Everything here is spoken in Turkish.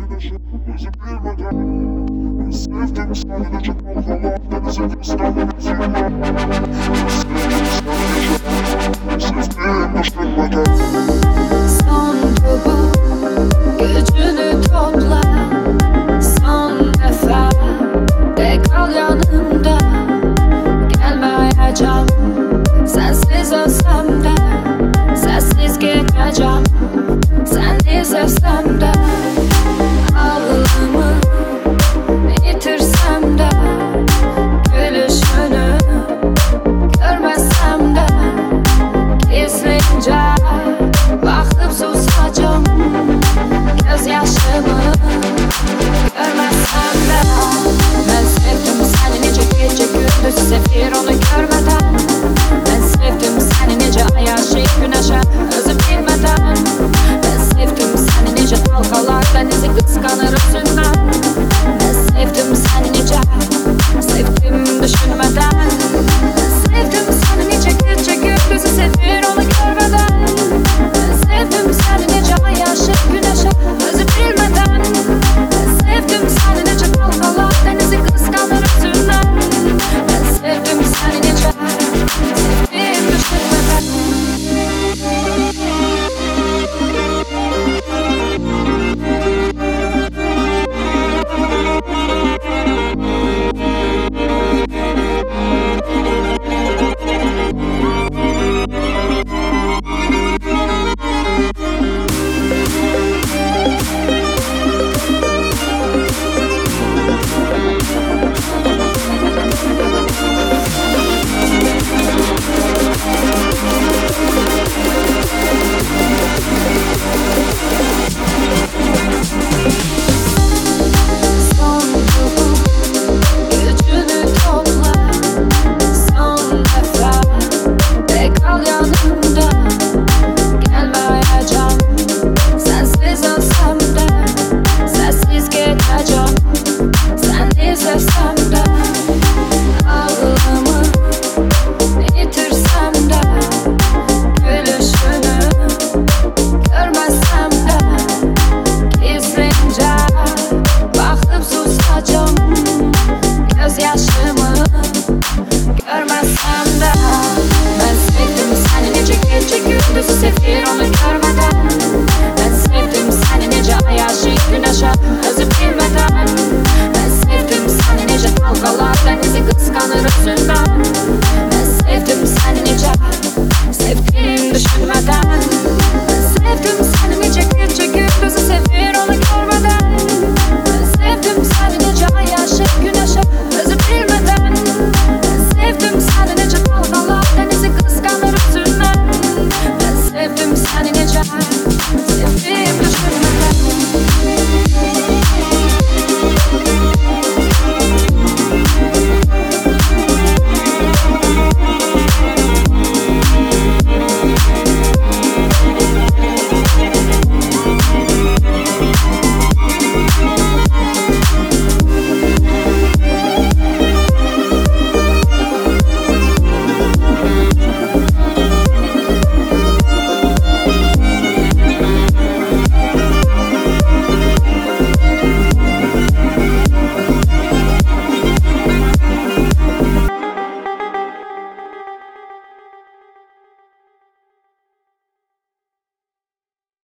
I'm sorry that you're not alone, that is the good that that is a good start, that is a good. Beklesem de de gülüşünü Görmesem de gizlince Bakıp susacağım. Gözyaşımı Görmesem de Ben sevdim seni. Gece gece gündüzü sefir onu. dance, if people should my